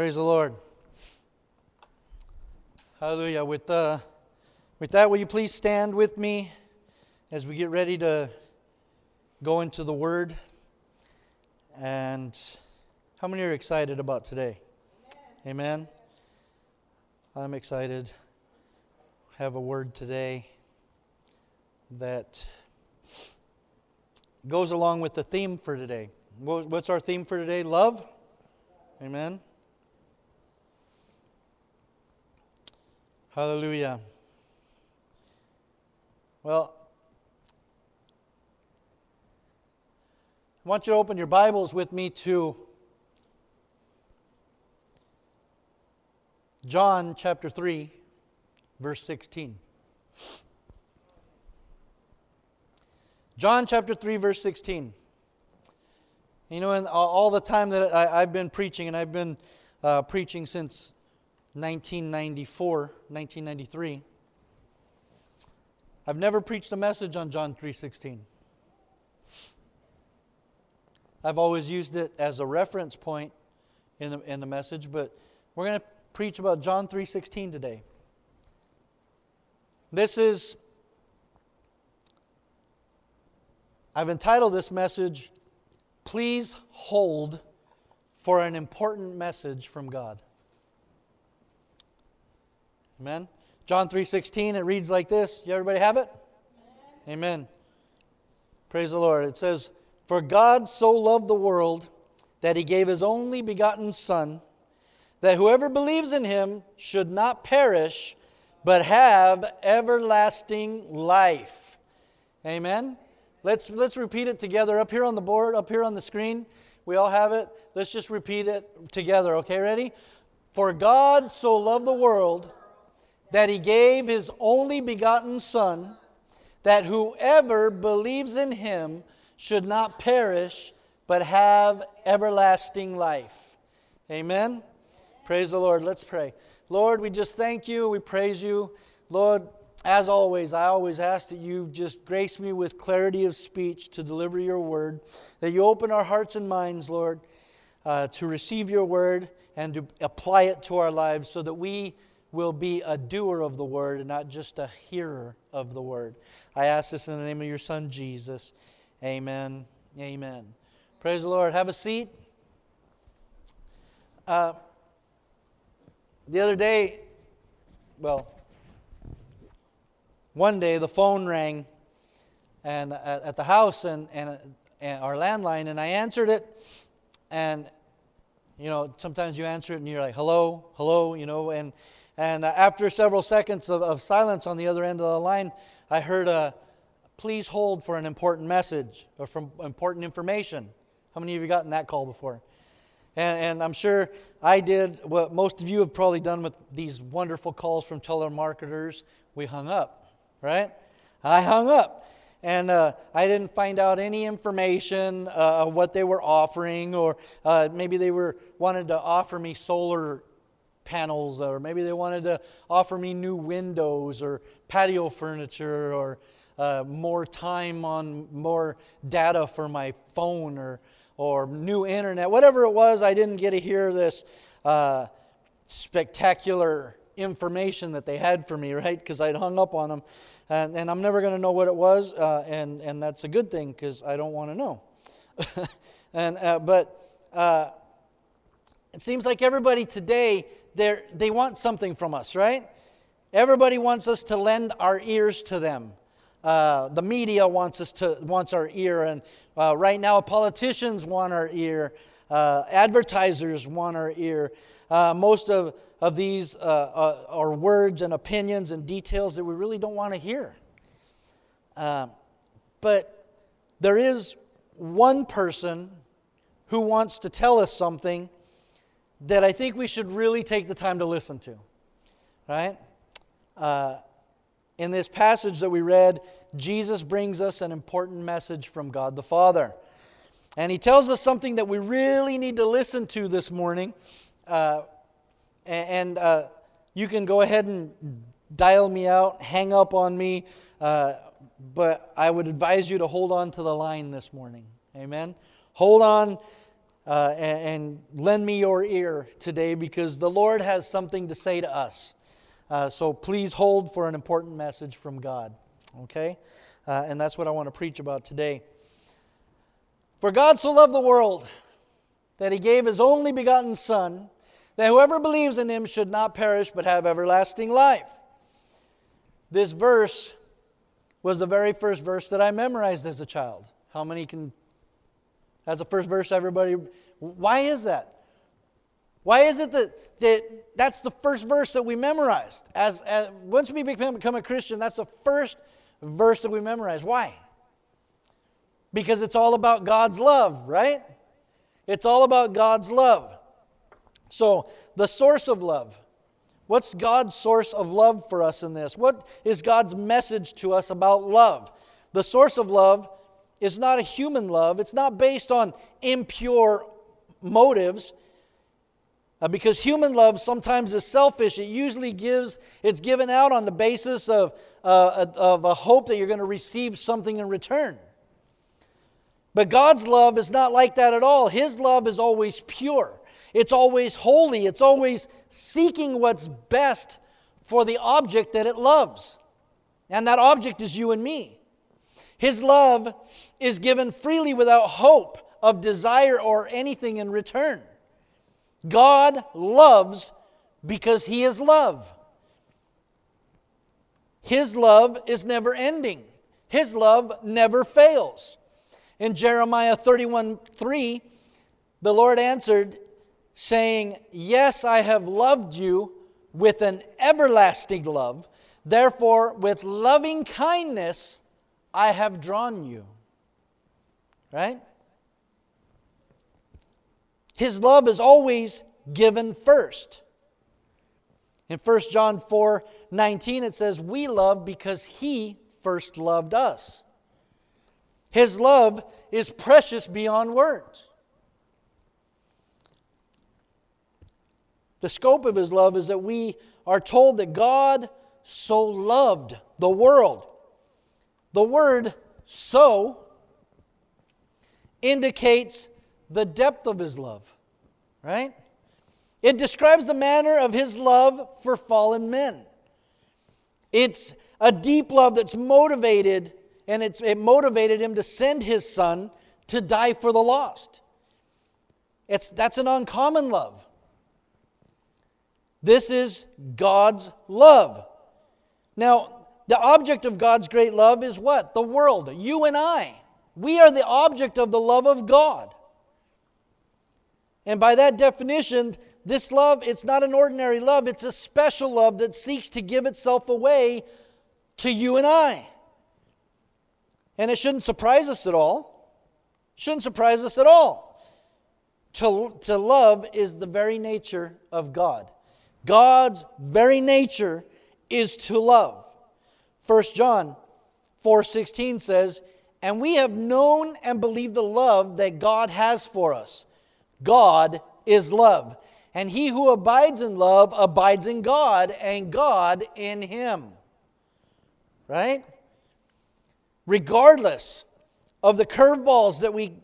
Praise the Lord. Hallelujah. With, uh, with that, will you please stand with me as we get ready to go into the Word? And how many are excited about today? Amen. Amen. I'm excited. Have a word today that goes along with the theme for today. What's our theme for today? Love? Amen. Hallelujah. Well, I want you to open your Bibles with me to John chapter 3, verse 16. John chapter 3, verse 16. You know, in all the time that I, have been preaching, and I've been uh, preaching since 1994, 1993, I've never preached a message on John 3:16. I've always used it as a reference point in the, in the message, but we're going to preach about John 3:16 today. This is I've entitled this message Please hold for an important message from God. Amen. John 3:16 it reads like this. You everybody have it? Amen. Amen. Praise the Lord. It says, "For God so loved the world that he gave his only begotten son that whoever believes in him should not perish but have everlasting life." Amen. Let's, let's repeat it together up here on the board, up here on the screen. We all have it. Let's just repeat it together. Okay, ready? For God so loved the world that he gave his only begotten Son, that whoever believes in him should not perish, but have everlasting life. Amen? Praise the Lord. Let's pray. Lord, we just thank you. We praise you. Lord, as always, I always ask that you just grace me with clarity of speech to deliver your word, that you open our hearts and minds, Lord, uh, to receive your word and to apply it to our lives so that we will be a doer of the word and not just a hearer of the word. I ask this in the name of your Son, Jesus. Amen. Amen. Praise the Lord. Have a seat. Uh, the other day, well, one day the phone rang and at, at the house and, and, and our landline and i answered it and you know sometimes you answer it and you're like hello hello you know and and after several seconds of, of silence on the other end of the line i heard a please hold for an important message or from important information how many of you gotten that call before and, and, I'm sure I did what most of you have probably done with these wonderful calls from telemarketers. We hung up right? I hung up. And uh, I didn't find out any information uh, what they were offering, or uh, maybe they were wanted to offer me solar panels, or maybe they wanted to offer me new windows, or patio furniture, or uh, more time on more data for my phone, or or new internet, whatever it was. I didn't get to hear this uh, spectacular information that they had for me, right? Because I'd hung up on them. And, and I'm never going to know what it was, uh, and, and that's a good thing because I don't want to know. and, uh, but uh, it seems like everybody today, they want something from us, right? Everybody wants us to lend our ears to them. Uh, the media wants us to wants our ear, and uh, right now politicians want our ear. Uh, advertisers want our ear. Uh, most of, of these uh, uh, are words and opinions and details that we really don't want to hear. But there is one person who wants to tell us something that I think we should really take the time to listen to. Right? Uh, in this passage that we read, Jesus brings us an important message from God the Father. And he tells us something that we really need to listen to this morning. Uh, and uh, you can go ahead and dial me out, hang up on me, uh, but I would advise you to hold on to the line this morning. Amen? Hold on uh, and, and, lend me your ear today because the Lord has something to say to us. Uh, so please hold for an important message from God. Okay? Uh, and that's what I want to preach about today. For God so loved the world that he gave his only begotten Son, that whoever believes in him should not perish but have everlasting life. This verse was the very first verse that I memorized as a child. How many can, as the first verse, everybody? Why is that? Why is it that, that that's the first verse that we memorized? As, as once we become, become a Christian, that's the first verse that we memorize. Why? Because it's all about God's love, right? It's all about God's love. So, the source of love. What's God's source of love for us in this? What is God's message to us about love? The source of love is not a human love, it's not based on impure motives. Uh, because human love sometimes is selfish. It usually gives, it's given out on the basis of, uh, of a hope that you're going to receive something in return. But God's love is not like that at all. His love is always pure, it's always holy, it's always seeking what's best for the object that it loves. And that object is you and me. His love is given freely without hope of desire or anything in return. God loves because He is love. His love is never ending, His love never fails. In Jeremiah 31 3, the Lord answered, saying, Yes, I have loved you with an everlasting love. Therefore, with loving kindness, I have drawn you. Right? His love is always given first. In 1 John 4 19, it says, We love because He first loved us. His love is precious beyond words. The scope of His love is that we are told that God so loved the world. The word so indicates the depth of his love, right? It describes the manner of his love for fallen men. It's a deep love that's motivated, and it's, it motivated him to send his son to die for the lost. It's, that's an uncommon love. This is God's love. Now, the object of God's great love is what? The world, you and I. We are the object of the love of God. And by that definition, this love, it's not an ordinary love, it's a special love that seeks to give itself away to you and I. And it shouldn't surprise us at all. Shouldn't surprise us at all. To, to love is the very nature of God. God's very nature is to love. 1 John 4:16 says, "And we have known and believed the love that God has for us." God is love. And he who abides in love abides in God, and God in him. Right? Regardless of the curveballs that we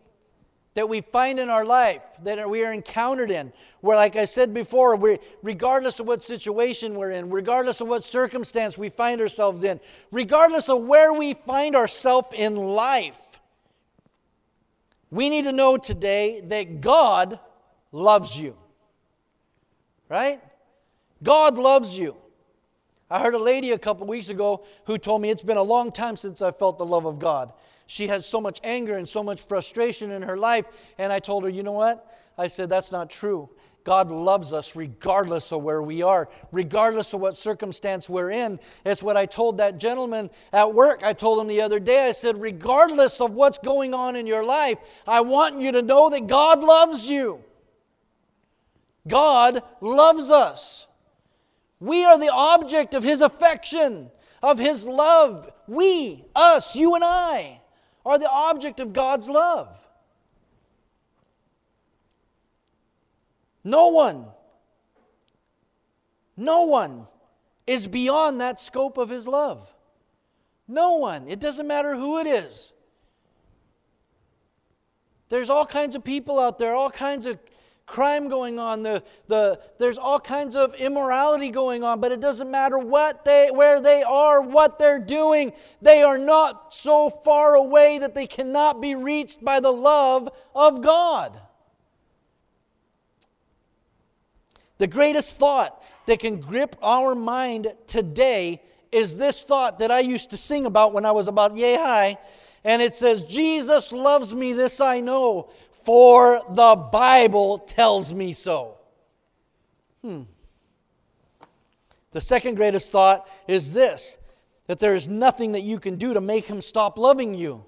that we find in our life, that we are encountered in, where, like I said before, we, regardless of what situation we're in, regardless of what circumstance we find ourselves in, regardless of where we find ourselves in life, we need to know today that God loves you. Right? God loves you. I heard a lady a couple weeks ago who told me it's been a long time since I felt the love of God. She has so much anger and so much frustration in her life. And I told her, you know what? I said, that's not true. God loves us regardless of where we are, regardless of what circumstance we're in. It's what I told that gentleman at work. I told him the other day, I said, regardless of what's going on in your life, I want you to know that God loves you. God loves us. We are the object of His affection, of His love. We, us, you and I, are the object of God's love. No one, no one is beyond that scope of His love. No one. It doesn't matter who it is. There's all kinds of people out there, all kinds of crime going on. The, the, there's all kinds of immorality going on, but it doesn't matter what they, where they are, what they're doing. They are not so far away that they cannot be reached by the love of God. The greatest thought that can grip our mind today is this thought that I used to sing about when I was about yay high. And it says, Jesus loves me, this I know, for the Bible tells me so. Hmm. The second greatest thought is this that there is nothing that you can do to make him stop loving you.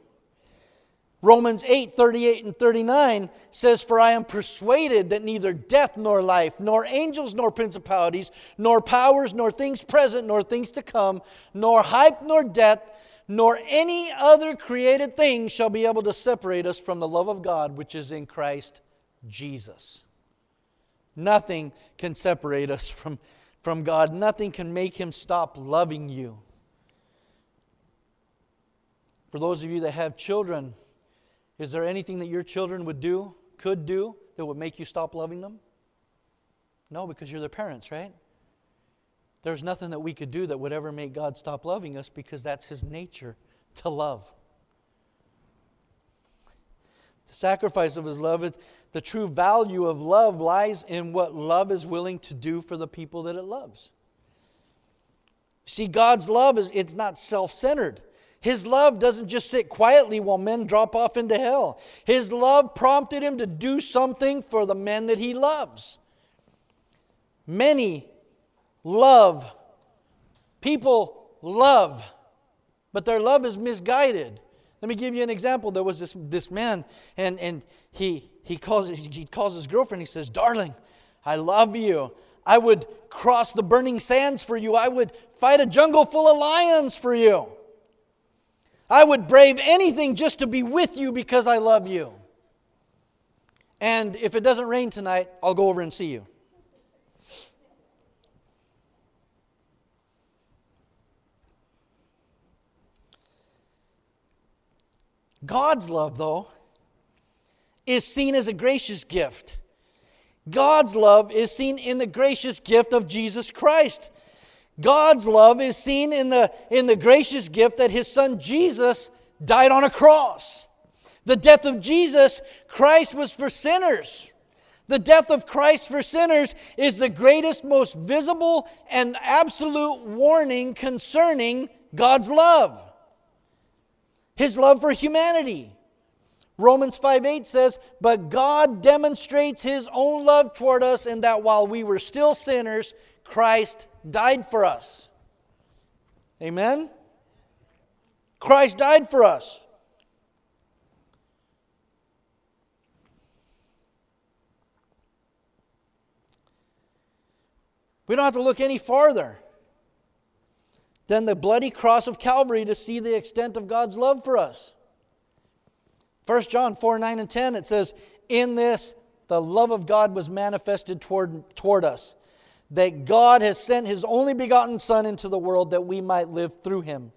Romans 8, 38 and 39 says, For I am persuaded that neither death nor life, nor angels nor principalities, nor powers, nor things present, nor things to come, nor height nor depth, nor any other created thing shall be able to separate us from the love of God which is in Christ Jesus. Nothing can separate us from, from God, nothing can make Him stop loving you. For those of you that have children, is there anything that your children would do, could do, that would make you stop loving them? No, because you're their parents, right? There's nothing that we could do that would ever make God stop loving us because that's His nature to love. The sacrifice of His love, is the true value of love lies in what love is willing to do for the people that it loves. See, God's love is it's not self-centered. His love doesn't just sit quietly while men drop off into hell. His love prompted him to do something for the men that he loves. Many love. People love, but their love is misguided. Let me give you an example. There was this, this man, and, and he, he, calls, he calls his girlfriend. He says, Darling, I love you. I would cross the burning sands for you. I would fight a jungle full of lions for you. I would brave anything just to be with you because I love you. And if it doesn't rain tonight, I'll go over and see you. God's love, though, is seen as a gracious gift. God's love is seen in the gracious gift of Jesus Christ. God's love is seen in the, in the gracious gift that his son Jesus died on a cross. The death of Jesus, Christ was for sinners. The death of Christ for sinners is the greatest, most visible, and absolute warning concerning God's love his love for humanity. Romans 5 8 says, But God demonstrates his own love toward us in that while we were still sinners, Christ died for us. Amen? Christ died for us. We don't have to look any farther than the bloody cross of Calvary to see the extent of God's love for us. 1 John 4 9 and 10, it says, In this the love of God was manifested toward, toward us, that God has sent his only begotten Son into the world that we might live through him.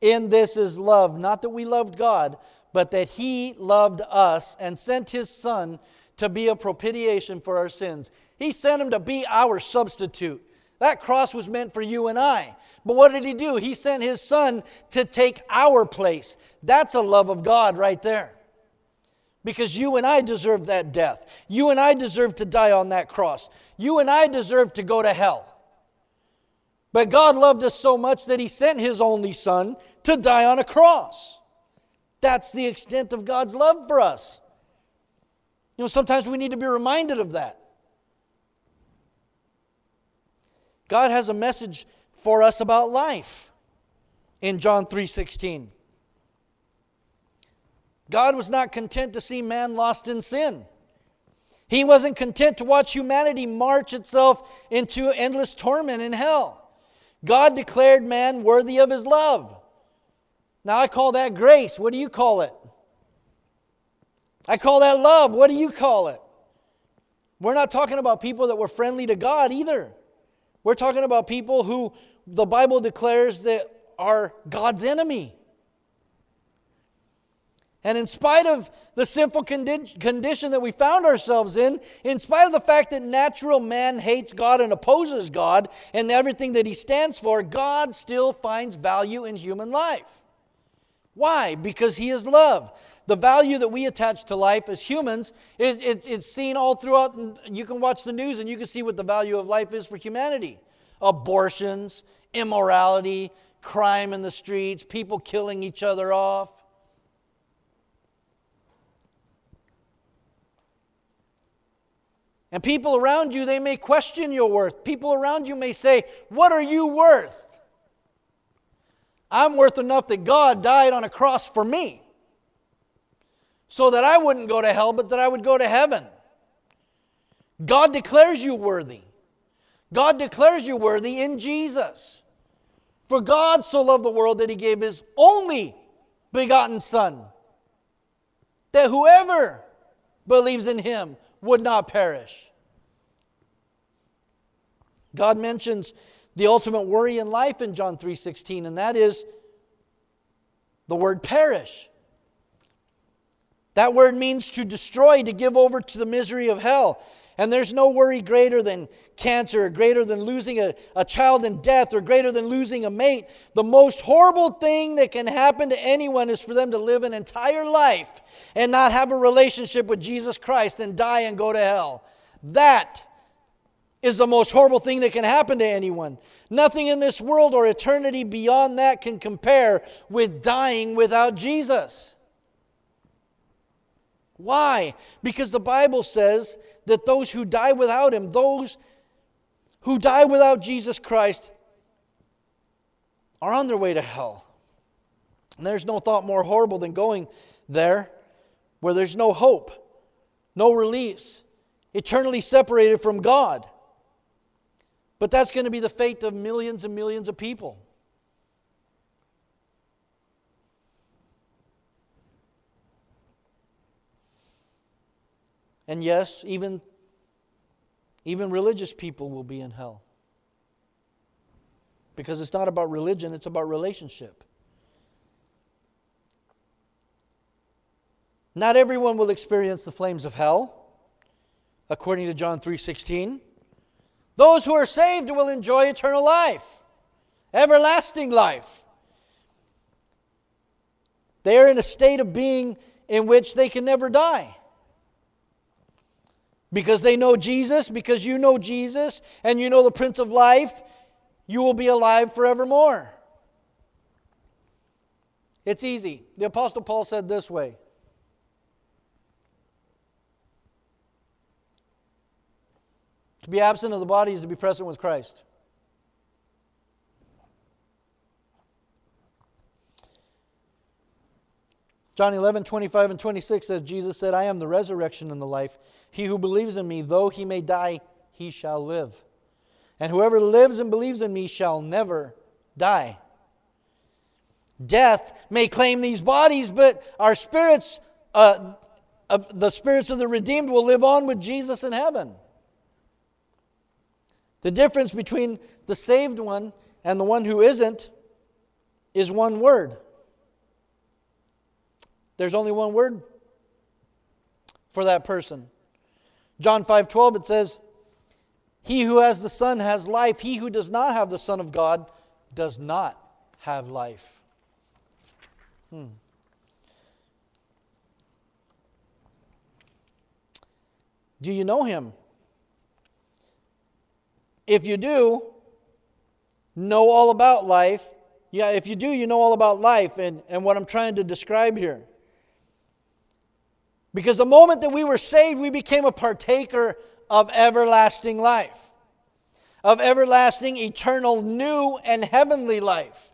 In this is love, not that we loved God, but that he loved us and sent his Son to be a propitiation for our sins. He sent him to be our substitute. That cross was meant for you and I. But what did he do? He sent his son to take our place. That's a love of God right there. Because you and I deserve that death. You and I deserve to die on that cross. You and I deserve to go to hell. But God loved us so much that he sent his only son to die on a cross. That's the extent of God's love for us. You know, sometimes we need to be reminded of that. God has a message for us about life in John 3:16. God was not content to see man lost in sin. He wasn't content to watch humanity march itself into endless torment in hell. God declared man worthy of his love. Now I call that grace. What do you call it? I call that love. What do you call it? We're not talking about people that were friendly to God either. We're talking about people who the Bible declares that are God's enemy. And in spite of the sinful condi- condition that we found ourselves in, in spite of the fact that natural man hates God and opposes God and everything that he stands for, God still finds value in human life. Why? Because he is love. The value that we attach to life as humans is it, it's seen all throughout. You can watch the news and you can see what the value of life is for humanity abortions, immorality, crime in the streets, people killing each other off. And people around you, they may question your worth. People around you may say, What are you worth? I'm worth enough that God died on a cross for me so that I wouldn't go to hell, but that I would go to heaven. God declares you worthy. God declares you worthy in Jesus. For God so loved the world that he gave his only begotten Son, that whoever believes in him would not perish. God mentions the ultimate worry in life in John 3:16 and that is the word perish. That word means to destroy, to give over to the misery of hell. And there's no worry greater than cancer, or greater than losing a, a child in death, or greater than losing a mate. The most horrible thing that can happen to anyone is for them to live an entire life and not have a relationship with Jesus Christ and die and go to hell. That is the most horrible thing that can happen to anyone. Nothing in this world or eternity beyond that can compare with dying without Jesus. Why? Because the Bible says that those who die without Him, those who die without Jesus Christ, are on their way to hell. And there's no thought more horrible than going there where there's no hope, no release, eternally separated from God. But that's going to be the fate of millions and millions of people. And yes, even, even religious people will be in hell. Because it's not about religion, it's about relationship. Not everyone will experience the flames of hell, according to John 3:16. Those who are saved will enjoy eternal life, everlasting life. They are in a state of being in which they can never die because they know Jesus, because you know Jesus, and you know the Prince of Life, you will be alive forevermore. It's easy. The Apostle Paul said this way To be absent of the body is to be present with Christ. John 11, 25 and 26 says, Jesus said, I am the resurrection and the life. He who believes in me, though he may die, he shall live. And whoever lives and believes in me shall never die. Death may claim these bodies, but our spirits, uh, uh, the spirits of the redeemed, will live on with Jesus in heaven. The difference between the saved one and the one who isn't is one word. There's only one word for that person. John 5:12 it says, "He who has the Son has life; he who does not have the Son of God does not have life." Hmm. Do you know him? If you do, know all about life. Yeah, if you do, you know all about life and, and what I'm trying to describe here. Because the moment that we were saved, we became a partaker of everlasting life, of everlasting, eternal, new, and heavenly life.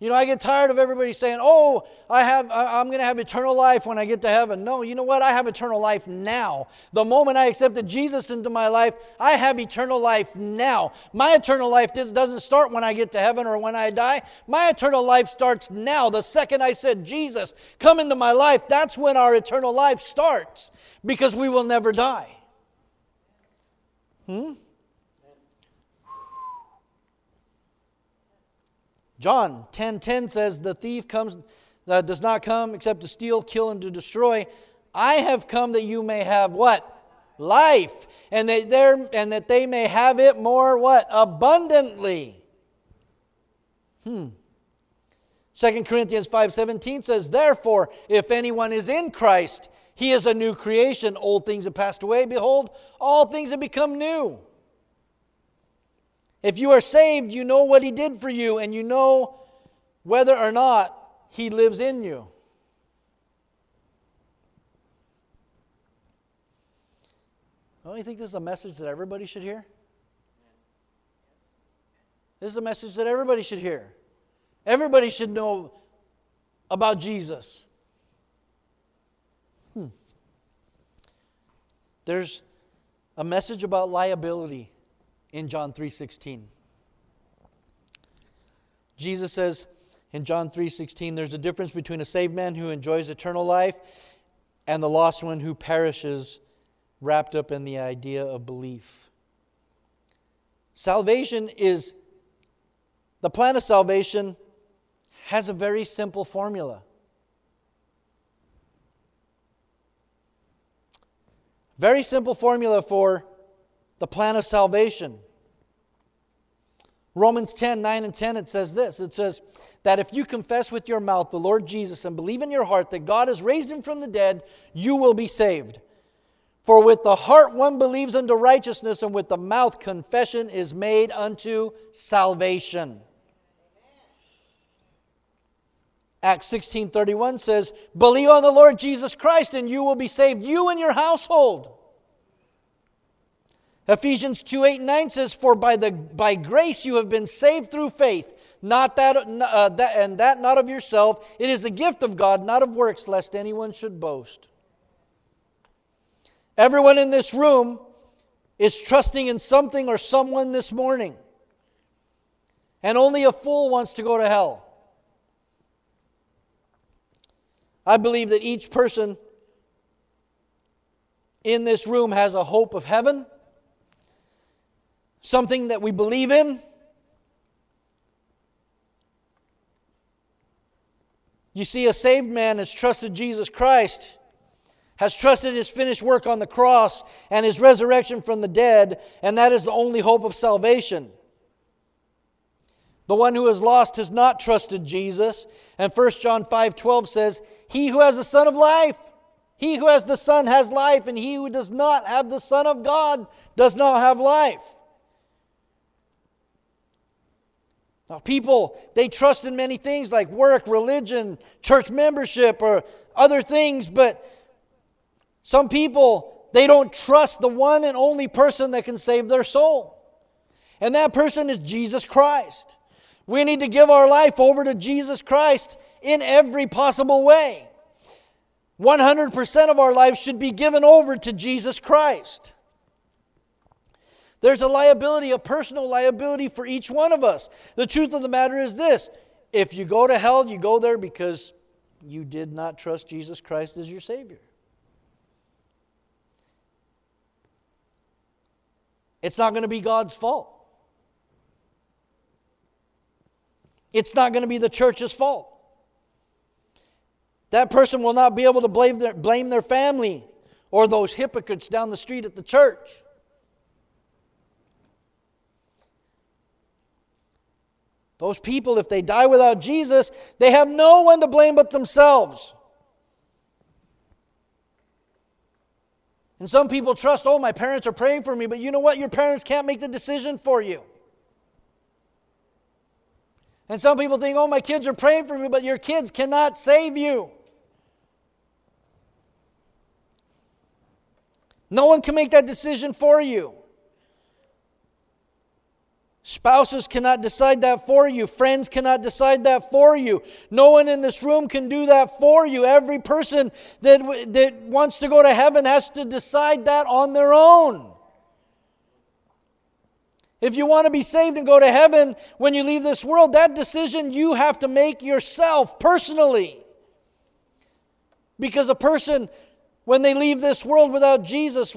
You know, I get tired of everybody saying, "Oh, I have I'm going to have eternal life when I get to heaven." No, you know what? I have eternal life now. The moment I accepted Jesus into my life, I have eternal life now. My eternal life doesn't start when I get to heaven or when I die. My eternal life starts now. The second I said, "Jesus, come into my life," that's when our eternal life starts because we will never die. Hmm? John 10:10 10, 10 says the thief comes that does not come except to steal, kill, and to destroy. I have come that you may have what? Life. And that, there, and that they may have it more what? Abundantly. Hmm. 2 Corinthians 5:17 says, "Therefore, if anyone is in Christ, he is a new creation. Old things have passed away; behold, all things have become new." If you are saved, you know what he did for you and you know whether or not he lives in you. Don't you think this is a message that everybody should hear? This is a message that everybody should hear. Everybody should know about Jesus. Hmm. There's a message about liability in John 3:16. Jesus says in John 3:16 there's a difference between a saved man who enjoys eternal life and the lost one who perishes wrapped up in the idea of belief. Salvation is the plan of salvation has a very simple formula. Very simple formula for the plan of salvation. Romans 10 9 and 10, it says this it says, That if you confess with your mouth the Lord Jesus and believe in your heart that God has raised him from the dead, you will be saved. For with the heart one believes unto righteousness, and with the mouth confession is made unto salvation. Acts 16:31 says, "Believe on the Lord Jesus Christ and you will be saved, you and your household." Ephesians 2 8 and 9 says, For by, the, by grace you have been saved through faith, not that, uh, that, and that not of yourself. It is a gift of God, not of works, lest anyone should boast. Everyone in this room is trusting in something or someone this morning. And only a fool wants to go to hell. I believe that each person in this room has a hope of heaven something that we believe in. You see, a saved man has trusted Jesus Christ, has trusted his finished work on the cross and his resurrection from the dead, and that is the only hope of salvation. The one who is lost has not trusted Jesus. And 1 John 5 12 says, He who has the Son of life, he who has the Son has life, and he who does not have the Son of God does not have life. Now, people, they trust in many things like work, religion, church membership, or other things, but some people, they don't trust the one and only person that can save their soul. And that person is Jesus Christ. We need to give our life over to Jesus Christ in every possible way. 100% of our life should be given over to Jesus Christ. There's a liability, a personal liability for each one of us. The truth of the matter is this if you go to hell, you go there because you did not trust Jesus Christ as your Savior. It's not going to be God's fault. It's not going to be the church's fault. That person will not be able to blame their, blame their family or those hypocrites down the street at the church. Those people, if they die without Jesus, they have no one to blame but themselves. And some people trust, oh, my parents are praying for me, but you know what? Your parents can't make the decision for you. And some people think, oh, my kids are praying for me, but your kids cannot save you. No one can make that decision for you. Spouses cannot decide that for you. Friends cannot decide that for you. No one in this room can do that for you. Every person that, that wants to go to heaven has to decide that on their own. If you want to be saved and go to heaven when you leave this world, that decision you have to make yourself personally. Because a person, when they leave this world without Jesus,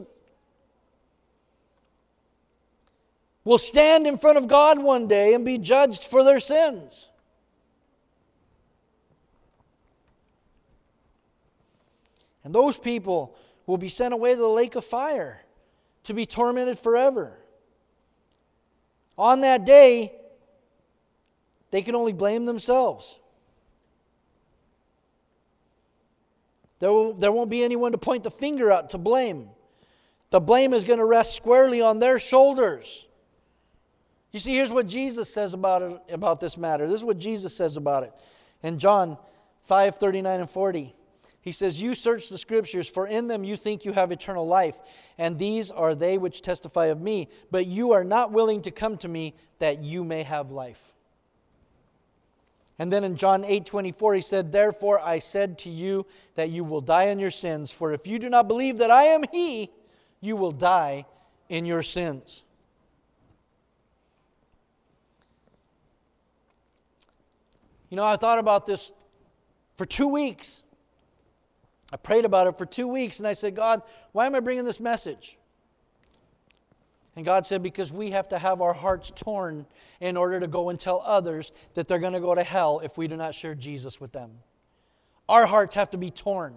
will stand in front of God one day and be judged for their sins. And those people will be sent away to the lake of fire to be tormented forever. On that day, they can only blame themselves. There, will, there won't be anyone to point the finger at to blame. The blame is going to rest squarely on their shoulders. You see, here's what Jesus says about it, about this matter. This is what Jesus says about it. In John 5 39 and 40, he says, You search the scriptures, for in them you think you have eternal life, and these are they which testify of me. But you are not willing to come to me that you may have life. And then in John 8 24, he said, Therefore I said to you that you will die in your sins, for if you do not believe that I am he, you will die in your sins. You know, I thought about this for two weeks. I prayed about it for two weeks and I said, God, why am I bringing this message? And God said, because we have to have our hearts torn in order to go and tell others that they're going to go to hell if we do not share Jesus with them. Our hearts have to be torn.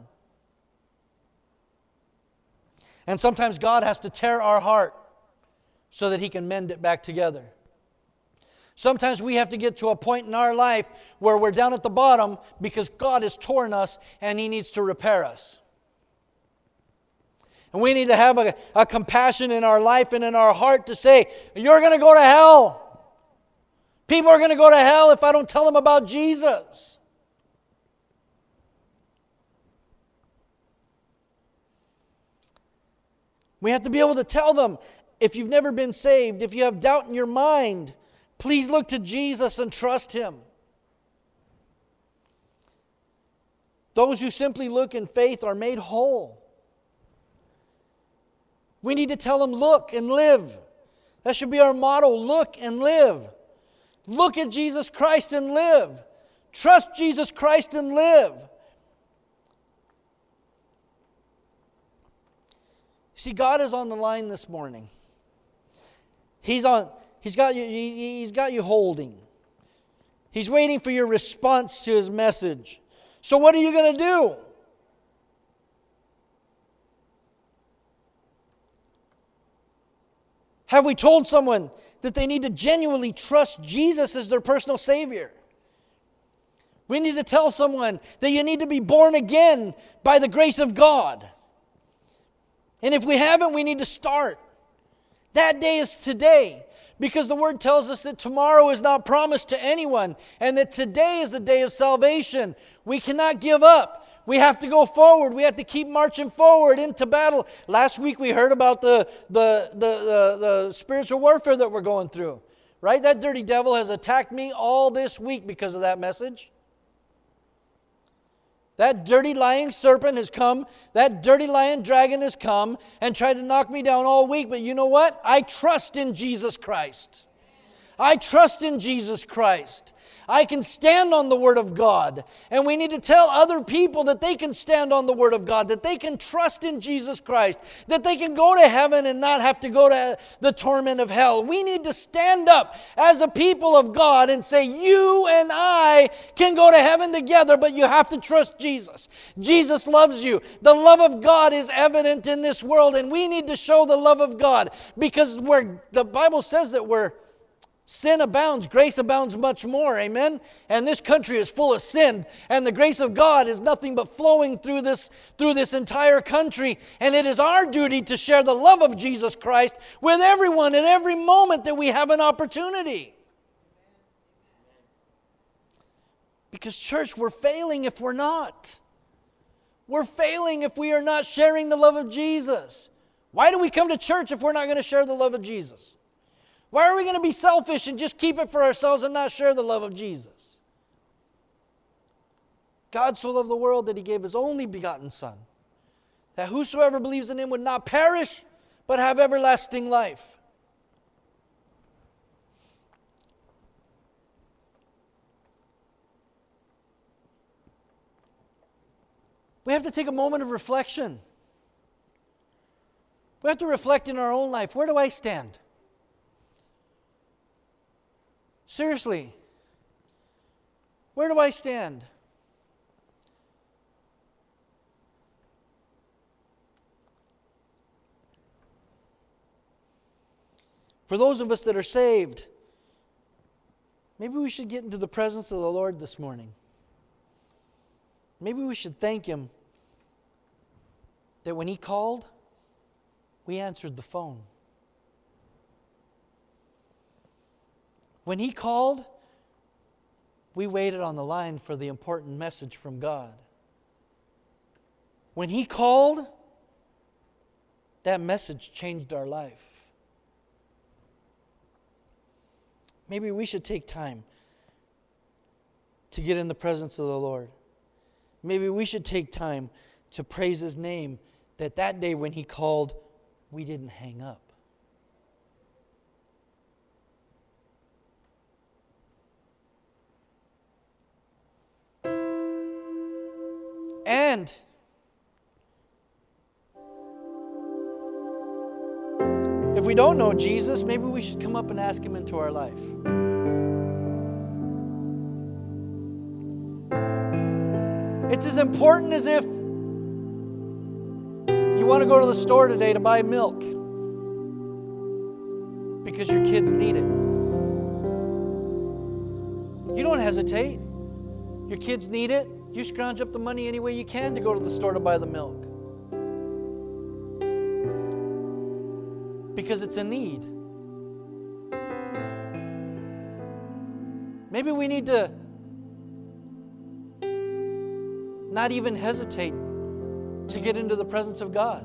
And sometimes God has to tear our heart so that He can mend it back together. Sometimes we have to get to a point in our life where we're down at the bottom because God has torn us and He needs to repair us. And we need to have a, a compassion in our life and in our heart to say, You're going to go to hell. People are going to go to hell if I don't tell them about Jesus. We have to be able to tell them if you've never been saved, if you have doubt in your mind, Please look to Jesus and trust Him. Those who simply look in faith are made whole. We need to tell them, look and live. That should be our motto look and live. Look at Jesus Christ and live. Trust Jesus Christ and live. See, God is on the line this morning. He's on, He's got you, he's got you holding. He's waiting for your response to his message. So, what are you going to do? Have we told someone that they need to genuinely trust Jesus as their personal Savior? We need to tell someone that you need to be born again by the grace of God. And if we haven't, we need to start. That day is today. Because the word tells us that tomorrow is not promised to anyone and that today is the day of salvation. We cannot give up. We have to go forward. We have to keep marching forward into battle. Last week we heard about the, the, the, the, the spiritual warfare that we're going through, right? That dirty devil has attacked me all this week because of that message. That dirty lying serpent has come. That dirty lying dragon has come and tried to knock me down all week. But you know what? I trust in Jesus Christ. I trust in Jesus Christ. I can stand on the Word of God. And we need to tell other people that they can stand on the Word of God, that they can trust in Jesus Christ, that they can go to heaven and not have to go to the torment of hell. We need to stand up as a people of God and say, You and I can go to heaven together, but you have to trust Jesus. Jesus loves you. The love of God is evident in this world, and we need to show the love of God because where the Bible says that we're Sin abounds, grace abounds much more. Amen. And this country is full of sin, and the grace of God is nothing but flowing through this through this entire country, and it is our duty to share the love of Jesus Christ with everyone at every moment that we have an opportunity. Because church, we're failing if we're not. We're failing if we are not sharing the love of Jesus. Why do we come to church if we're not going to share the love of Jesus? Why are we going to be selfish and just keep it for ourselves and not share the love of Jesus? God so loved the world that he gave his only begotten Son, that whosoever believes in him would not perish, but have everlasting life. We have to take a moment of reflection. We have to reflect in our own life. Where do I stand? Seriously, where do I stand? For those of us that are saved, maybe we should get into the presence of the Lord this morning. Maybe we should thank Him that when He called, we answered the phone. When He called, we waited on the line for the important message from God. When He called, that message changed our life. Maybe we should take time to get in the presence of the Lord. Maybe we should take time to praise His name that that day when He called, we didn't hang up. And if we don't know Jesus, maybe we should come up and ask Him into our life. It's as important as if you want to go to the store today to buy milk because your kids need it. You don't hesitate. Your kids need it. You scrounge up the money any way you can to go to the store to buy the milk. Because it's a need. Maybe we need to not even hesitate to get into the presence of God.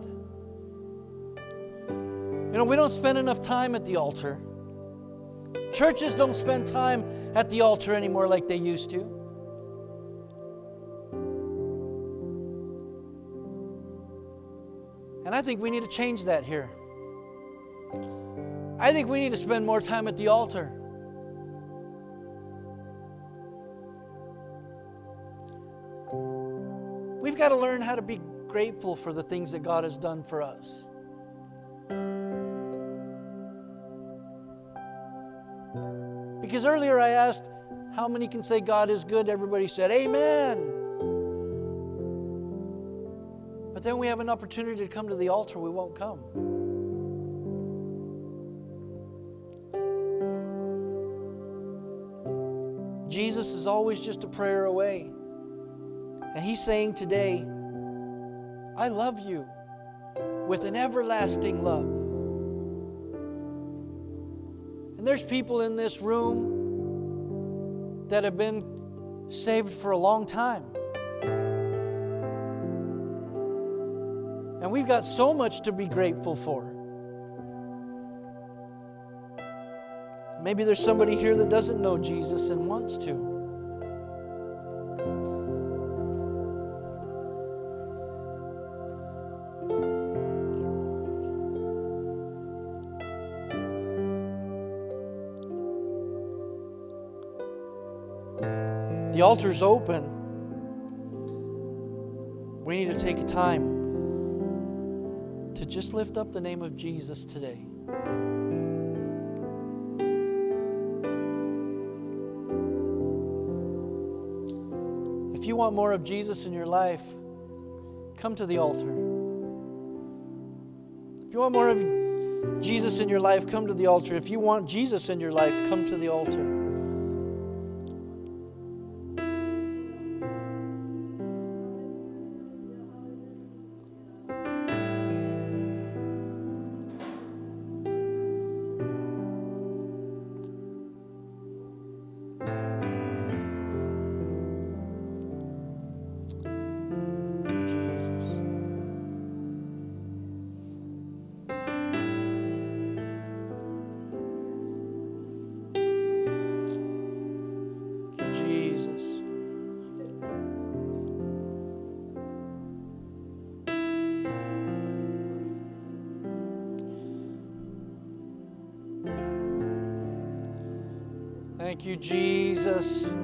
You know, we don't spend enough time at the altar. Churches don't spend time at the altar anymore like they used to. I think we need to change that here. I think we need to spend more time at the altar. We've got to learn how to be grateful for the things that God has done for us. Because earlier I asked how many can say God is good. Everybody said, Amen. But then we have an opportunity to come to the altar, we won't come. Jesus is always just a prayer away. And He's saying today, I love you with an everlasting love. And there's people in this room that have been saved for a long time. And we've got so much to be grateful for. Maybe there's somebody here that doesn't know Jesus and wants to. The altar's open. We need to take a time just lift up the name of Jesus today. If you want more of Jesus in your life, come to the altar. If you want more of Jesus in your life, come to the altar. If you want Jesus in your life, come to the altar. Thank you, Jesus.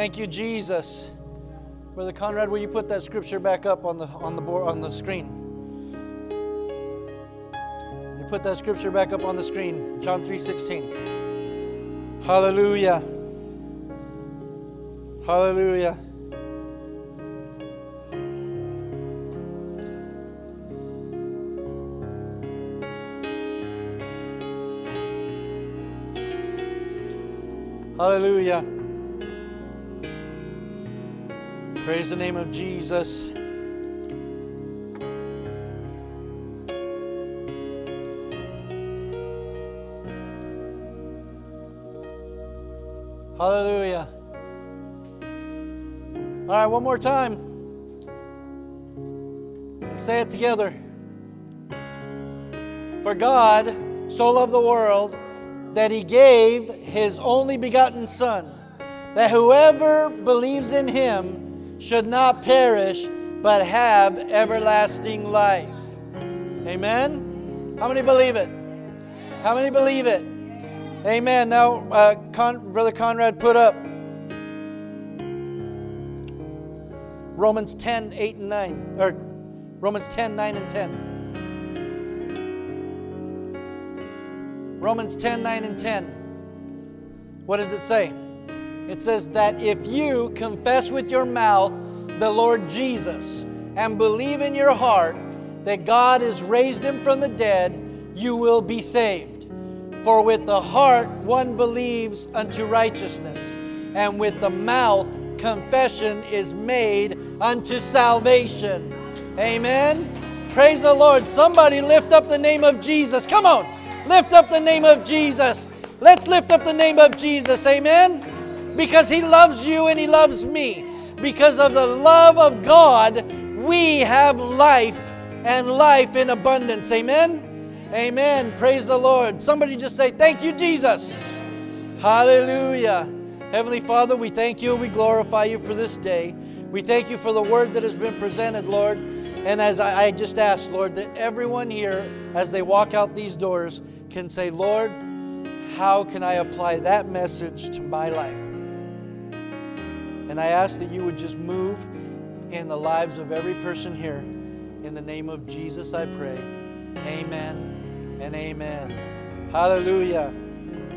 Thank you, Jesus. Brother Conrad, will you put that scripture back up on the on the board on the screen? You put that scripture back up on the screen. John 3:16. Hallelujah. Hallelujah. Hallelujah. Praise the name of Jesus. Hallelujah. All right, one more time. Let's say it together. For God so loved the world that he gave his only begotten Son, that whoever believes in him should not perish, but have everlasting life. Amen? How many believe it? How many believe it? Amen. Now, uh, Con- Brother Conrad put up Romans 10, 8 and 9, or Romans 10, 9 and 10. Romans 10 9 and 10. What does it say? It says that if you confess with your mouth the Lord Jesus and believe in your heart that God has raised him from the dead, you will be saved. For with the heart one believes unto righteousness, and with the mouth confession is made unto salvation. Amen. Praise the Lord. Somebody lift up the name of Jesus. Come on. Lift up the name of Jesus. Let's lift up the name of Jesus. Amen. Because he loves you and he loves me. Because of the love of God, we have life and life in abundance. Amen. Amen. Praise the Lord. Somebody just say, Thank you, Jesus. Hallelujah. Heavenly Father, we thank you and we glorify you for this day. We thank you for the word that has been presented, Lord. And as I, I just asked, Lord, that everyone here, as they walk out these doors, can say, Lord, how can I apply that message to my life? And I ask that you would just move in the lives of every person here. In the name of Jesus, I pray. Amen and amen. Hallelujah.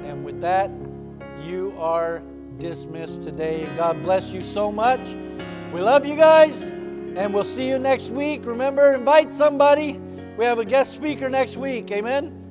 And with that, you are dismissed today. God bless you so much. We love you guys, and we'll see you next week. Remember, invite somebody. We have a guest speaker next week. Amen.